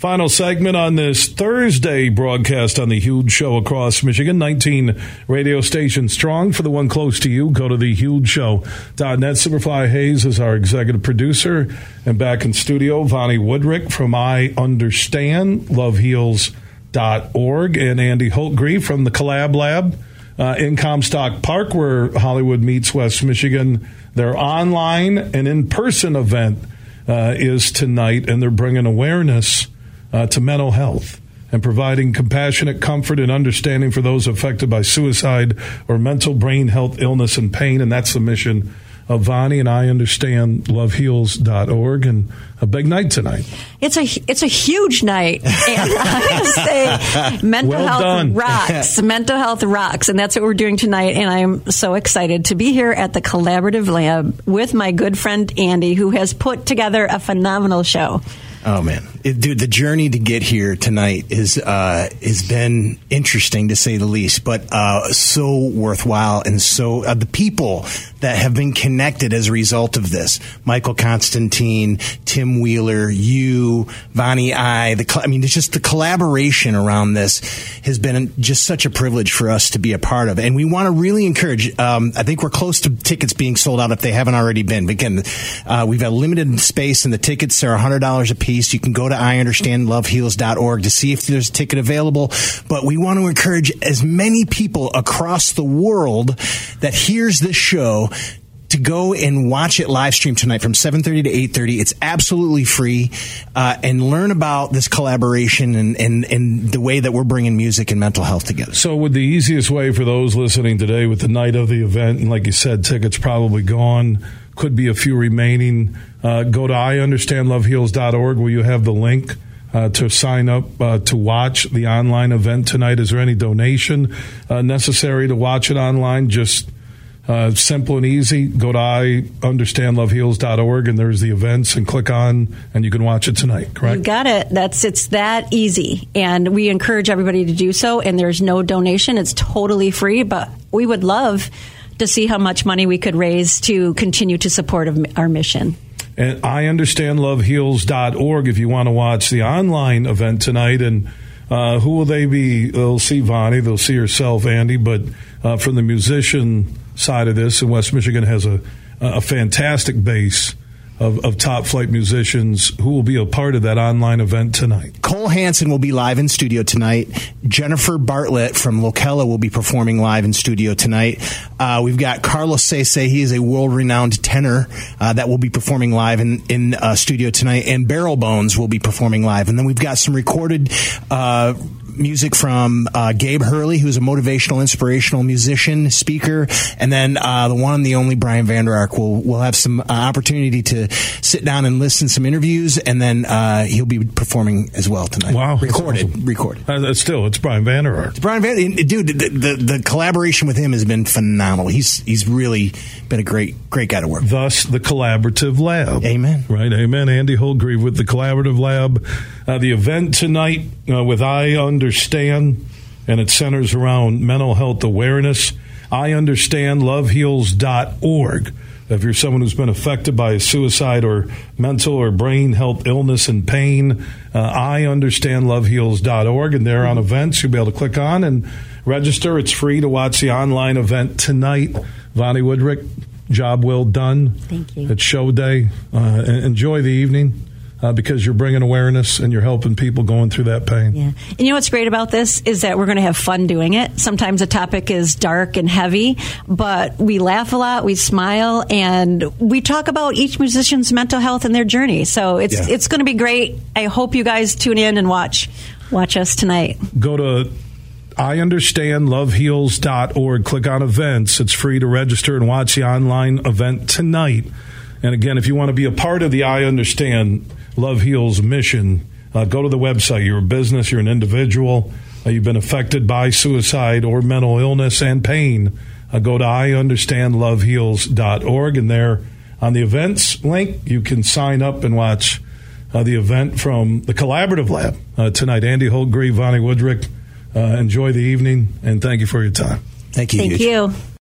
Final segment on this Thursday broadcast on the huge show across Michigan. 19 radio stations strong. For the one close to you, go to thehugeshow.net. Superfly Hayes is our executive producer. And back in studio, Vonnie Woodrick from I Understand, loveheals.org, and Andy Holtgreive from the Collab Lab uh, in Comstock Park, where Hollywood meets West Michigan. Their online and in person event uh, is tonight, and they're bringing awareness uh, to mental health and providing compassionate comfort and understanding for those affected by suicide or mental brain health illness and pain. And that's the mission of Vonnie and I understand loveheals.org and a big night tonight. It's a it's a huge night. And I say mental Well health done. rocks. mental health rocks. And that's what we're doing tonight. And I am so excited to be here at the Collaborative Lab with my good friend Andy, who has put together a phenomenal show. Oh man, It- dude, the journey to get here tonight is uh, has been interesting to say the least, but uh, so worthwhile, and so uh, the people that have been connected as a result of this: Michael Constantine, Tim Wheeler, you, Vonnie I. The I mean, it's just the collaboration around this has been just such a privilege for us to be a part of, and we want to really encourage. Um, I think we're close to tickets being sold out if they haven't already been. But again, uh, we've got limited space, and the tickets are hundred dollars a piece. You can go to iunderstandloveheals.org to see if there's a ticket available. But we want to encourage as many people across the world that hears this show to go and watch it live stream tonight from 7.30 to 8.30 it's absolutely free uh, and learn about this collaboration and, and, and the way that we're bringing music and mental health together So, would the easiest way for those listening today with the night of the event, and like you said, tickets probably gone, could be a few remaining, uh, go to iunderstandloveheals.org where you have the link. Uh, to sign up uh, to watch the online event tonight, is there any donation uh, necessary to watch it online? Just uh, simple and easy. Go to iunderstandloveheals.org and there's the events and click on and you can watch it tonight. Correct? You got it. That's it's that easy, and we encourage everybody to do so. And there's no donation; it's totally free. But we would love to see how much money we could raise to continue to support our mission. And I understand loveheals.org if you want to watch the online event tonight. And uh, who will they be? They'll see Vonnie, they'll see herself, Andy. But uh, from the musician side of this, and West Michigan has a, a fantastic base of, of top flight musicians who will be a part of that online event tonight. Cole Hansen will be live in studio tonight. Jennifer Bartlett from Locella will be performing live in studio tonight. Uh, we've got Carlos Sese. He is a world renowned tenor uh, that will be performing live in, in uh, studio tonight. And Barrel Bones will be performing live. And then we've got some recorded. Music from uh, Gabe Hurley, who's a motivational, inspirational musician, speaker, and then uh, the one and the only Brian Vander Ark We'll, we'll have some uh, opportunity to sit down and listen to some interviews, and then uh, he'll be performing as well tonight. Wow, recorded, awesome. recorded. Uh, still, it's Brian Vander Ark. Brian Van, dude, the, the the collaboration with him has been phenomenal. He's he's really been a great great guy to work. with. Thus, the Collaborative Lab. Amen. Right, amen. Andy Holtgreive with the Collaborative Lab. Uh, the event tonight uh, with I Understand, and it centers around mental health awareness. I Understand, loveheals.org. If you're someone who's been affected by suicide or mental or brain health illness and pain, uh, I understand loveheals.org. And there on events, you'll be able to click on and register. It's free to watch the online event tonight. Vonnie Woodrick, job well done. Thank you. It's show day. Uh, enjoy the evening uh, because you're bringing awareness and you're helping people going through that pain. Yeah. And you know what's great about this is that we're going to have fun doing it. Sometimes the topic is dark and heavy, but we laugh a lot, we smile, and we talk about each musician's mental health and their journey. So it's Yeah. it's going to be great. I hope you guys tune in and watch watch us tonight. Go to iunderstandloveheals.org. Click on events. It's free to register and watch the online event tonight. And again, if you want to be a part of the I Understand Love Heals mission, uh, go to the website. You're a business, you're an individual, uh, you've been affected by suicide or mental illness and pain. Uh, go to iunderstandloveheals.org, and there on the events link, you can sign up and watch uh, the event from the Collaborative Lab uh, tonight. Andy Holtgreive, Vonnie Woodrick, uh, enjoy the evening, and thank you for your time. Thank you. Thank Huge. you.